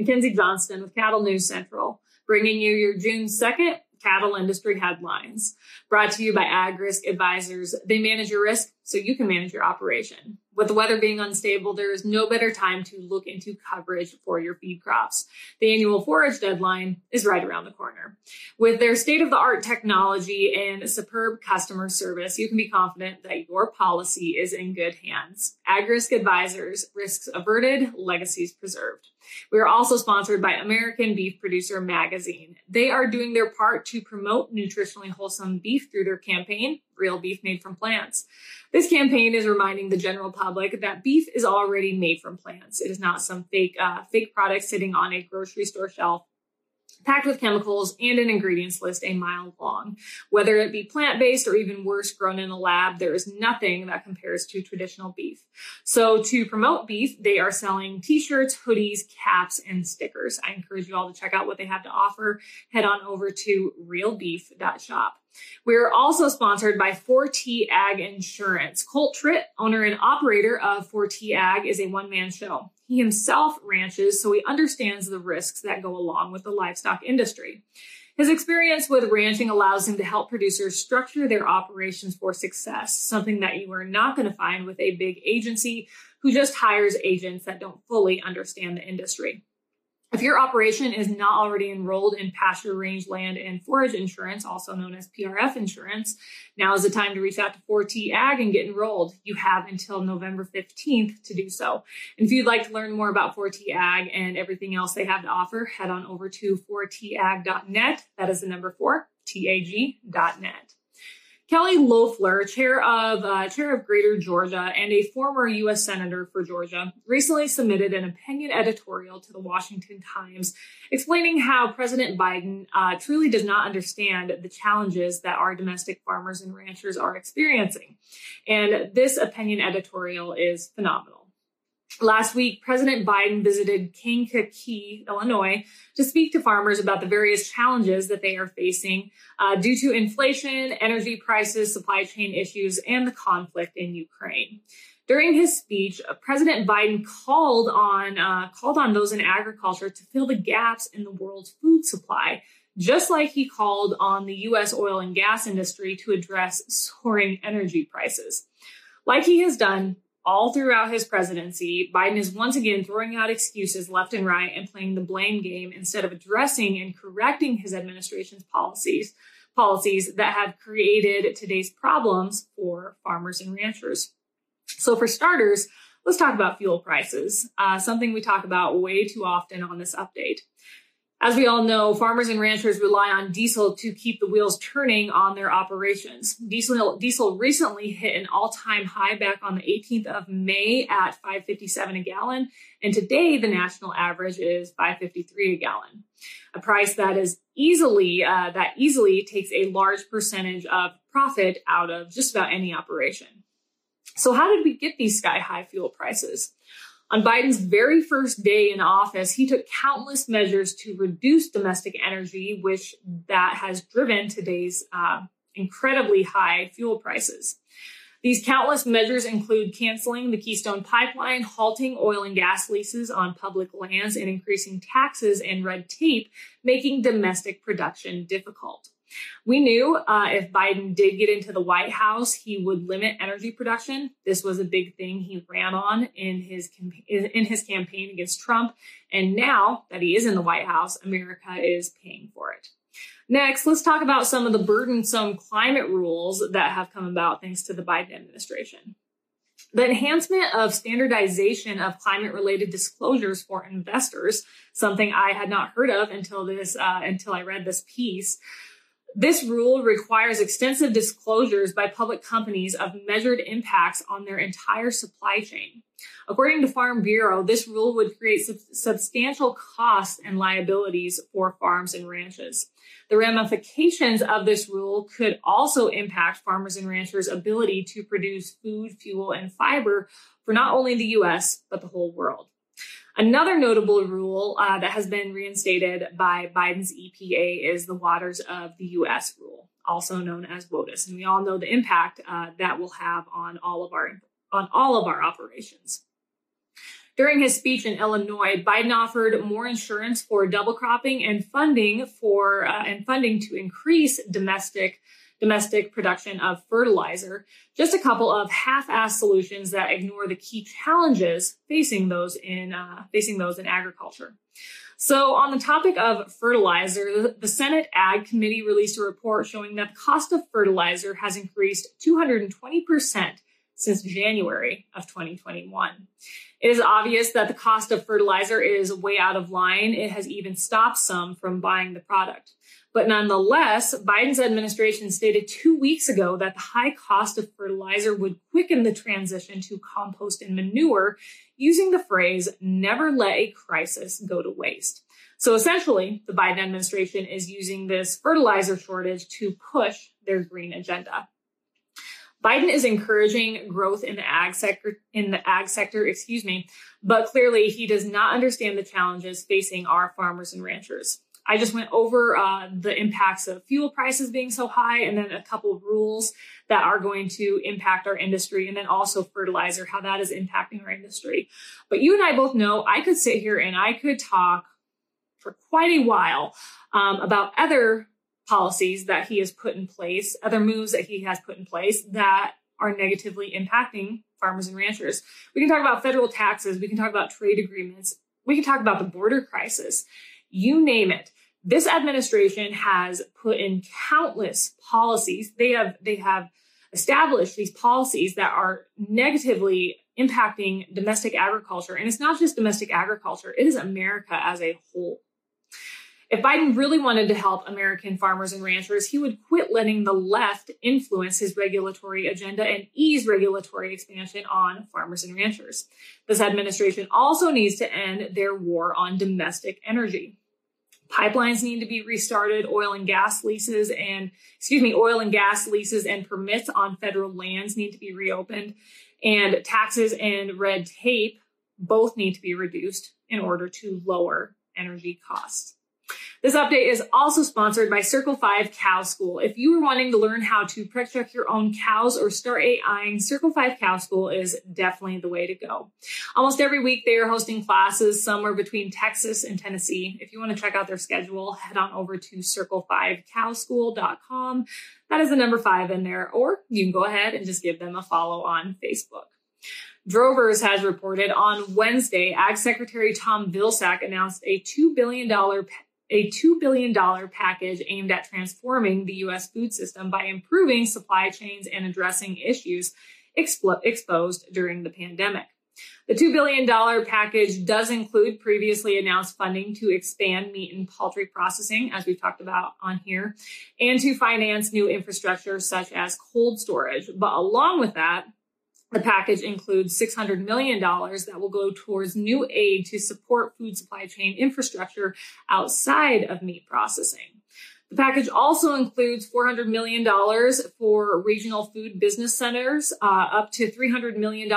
Mackenzie Johnston with Cattle News Central, bringing you your June 2nd cattle industry headlines. Brought to you by AgRisk Advisors. They manage your risk so you can manage your operation. With the weather being unstable, there is no better time to look into coverage for your feed crops. The annual forage deadline is right around the corner. With their state of the art technology and superb customer service, you can be confident that your policy is in good hands. AgRisk Advisors, risks averted, legacies preserved. We are also sponsored by American Beef Producer Magazine. They are doing their part to promote nutritionally wholesome beef through their campaign, Real Beef Made from Plants. This campaign is reminding the general public that beef is already made from plants. It is not some fake, uh, fake product sitting on a grocery store shelf packed with chemicals and an ingredients list a mile long. Whether it be plant based or even worse, grown in a lab, there is nothing that compares to traditional beef. So, to promote beef, they are selling t shirts, hoodies, caps, and stickers. I encourage you all to check out what they have to offer. Head on over to realbeef.shop. We're also sponsored by 4T Ag Insurance. Colt Tritt, owner and operator of 4T Ag, is a one man show. He himself ranches, so he understands the risks that go along with the livestock industry. His experience with ranching allows him to help producers structure their operations for success, something that you are not going to find with a big agency who just hires agents that don't fully understand the industry. If your operation is not already enrolled in pasture range land and forage insurance, also known as PRF insurance, now is the time to reach out to 4T Ag and get enrolled. You have until November 15th to do so. And if you'd like to learn more about 4T Ag and everything else they have to offer, head on over to 4tag.net. That is the number 4, T-A-G.net. Kelly Loeffler, chair of uh, chair of Greater Georgia and a former U.S. senator for Georgia, recently submitted an opinion editorial to the Washington Times, explaining how President Biden uh, truly does not understand the challenges that our domestic farmers and ranchers are experiencing. And this opinion editorial is phenomenal. Last week, President Biden visited Kankakee, Illinois, to speak to farmers about the various challenges that they are facing uh, due to inflation, energy prices, supply chain issues, and the conflict in Ukraine. During his speech, President Biden called on uh, called on those in agriculture to fill the gaps in the world's food supply, just like he called on the U.S. oil and gas industry to address soaring energy prices. Like he has done all throughout his presidency, Biden is once again throwing out excuses left and right and playing the blame game instead of addressing and correcting his administration's policies, policies that have created today's problems for farmers and ranchers. So, for starters, let's talk about fuel prices, uh, something we talk about way too often on this update. As we all know, farmers and ranchers rely on diesel to keep the wheels turning on their operations. Diesel, diesel recently hit an all-time high back on the 18th of May at 557 a gallon, and today the national average is 553 a gallon. A price that is easily uh, that easily takes a large percentage of profit out of just about any operation. So how did we get these sky high fuel prices? On Biden's very first day in office, he took countless measures to reduce domestic energy, which that has driven today's uh, incredibly high fuel prices. These countless measures include canceling the Keystone Pipeline, halting oil and gas leases on public lands, and increasing taxes and red tape, making domestic production difficult. We knew uh, if Biden did get into the White House, he would limit energy production. This was a big thing he ran on in his in his campaign against Trump, and now that he is in the White House, America is paying for it. Next, let's talk about some of the burdensome climate rules that have come about thanks to the Biden administration. The enhancement of standardization of climate related disclosures for investors, something I had not heard of until this, uh, until I read this piece, this rule requires extensive disclosures by public companies of measured impacts on their entire supply chain. According to Farm Bureau, this rule would create sub- substantial costs and liabilities for farms and ranches. The ramifications of this rule could also impact farmers and ranchers' ability to produce food, fuel, and fiber for not only the US, but the whole world. Another notable rule uh, that has been reinstated by Biden's EPA is the Waters of the U.S. rule, also known as WOTUS, and we all know the impact uh, that will have on all of our on all of our operations. During his speech in Illinois, Biden offered more insurance for double cropping and funding for uh, and funding to increase domestic domestic production of fertilizer, just a couple of half-assed solutions that ignore the key challenges facing those in uh, facing those in agriculture. So, on the topic of fertilizer, the Senate Ag Committee released a report showing that the cost of fertilizer has increased 220% since January of 2021. It is obvious that the cost of fertilizer is way out of line. It has even stopped some from buying the product. But nonetheless, Biden's administration stated two weeks ago that the high cost of fertilizer would quicken the transition to compost and manure, using the phrase, never let a crisis go to waste. So essentially, the Biden administration is using this fertilizer shortage to push their green agenda. Biden is encouraging growth in the ag sector in the ag sector, excuse me, but clearly he does not understand the challenges facing our farmers and ranchers. I just went over uh, the impacts of fuel prices being so high, and then a couple of rules that are going to impact our industry, and then also fertilizer, how that is impacting our industry. But you and I both know I could sit here and I could talk for quite a while um, about other policies that he has put in place, other moves that he has put in place that are negatively impacting farmers and ranchers. We can talk about federal taxes, we can talk about trade agreements, we can talk about the border crisis, you name it this administration has put in countless policies. They have they have established these policies that are negatively impacting domestic agriculture. And it's not just domestic agriculture, it is America as a whole. If Biden really wanted to help American farmers and ranchers, he would quit letting the left influence his regulatory agenda and ease regulatory expansion on farmers and ranchers. This administration also needs to end their war on domestic energy. Pipelines need to be restarted. Oil and gas leases and, excuse me, oil and gas leases and permits on federal lands need to be reopened. And taxes and red tape both need to be reduced in order to lower energy costs. This update is also sponsored by Circle 5 Cow School. If you are wanting to learn how to prep your own cows or start AIing, Circle 5 Cow School is definitely the way to go. Almost every week they are hosting classes somewhere between Texas and Tennessee. If you want to check out their schedule, head on over to circle5cowschool.com. That is the number five in there, or you can go ahead and just give them a follow on Facebook. Drovers has reported on Wednesday, Ag Secretary Tom Vilsack announced a $2 billion a $2 billion package aimed at transforming the U.S. food system by improving supply chains and addressing issues expl- exposed during the pandemic. The $2 billion package does include previously announced funding to expand meat and poultry processing, as we've talked about on here, and to finance new infrastructure such as cold storage. But along with that, the package includes $600 million that will go towards new aid to support food supply chain infrastructure outside of meat processing. The package also includes $400 million for regional food business centers, uh, up to $300 million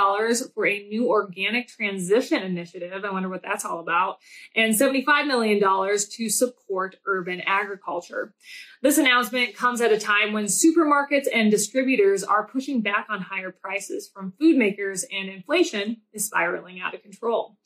for a new organic transition initiative. I wonder what that's all about. And $75 million to support urban agriculture. This announcement comes at a time when supermarkets and distributors are pushing back on higher prices from food makers and inflation is spiraling out of control.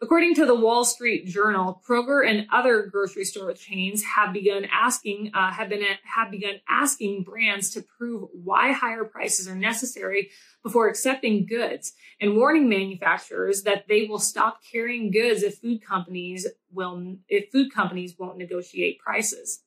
According to the Wall Street Journal, Kroger and other grocery store chains have begun asking uh, have been have begun asking brands to prove why higher prices are necessary before accepting goods, and warning manufacturers that they will stop carrying goods if food companies will if food companies won't negotiate prices.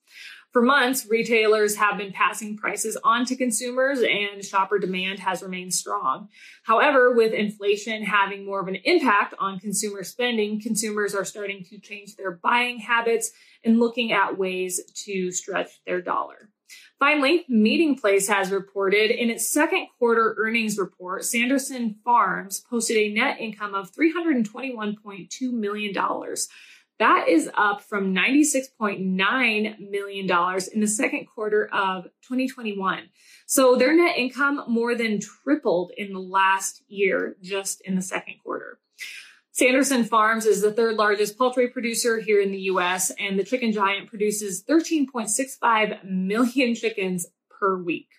For months, retailers have been passing prices on to consumers and shopper demand has remained strong. However, with inflation having more of an impact on consumer spending, consumers are starting to change their buying habits and looking at ways to stretch their dollar. Finally, Meatingplace has reported in its second quarter earnings report, Sanderson Farms posted a net income of $321.2 million that is up from $96.9 million in the second quarter of 2021. So their net income more than tripled in the last year, just in the second quarter. Sanderson Farms is the third largest poultry producer here in the US, and the chicken giant produces 13.65 million chickens per week.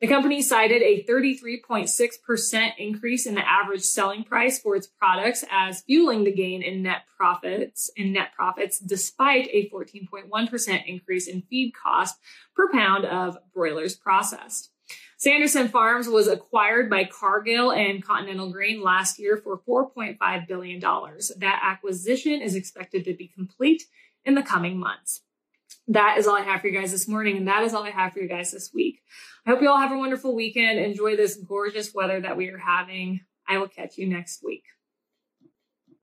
The company cited a 33.6% increase in the average selling price for its products as fueling the gain in net profits in net profits despite a 14.1% increase in feed cost per pound of broilers processed. Sanderson Farms was acquired by Cargill and Continental Grain last year for $4.5 billion. That acquisition is expected to be complete in the coming months. That is all I have for you guys this morning, and that is all I have for you guys this week. I hope you all have a wonderful weekend. Enjoy this gorgeous weather that we are having. I will catch you next week.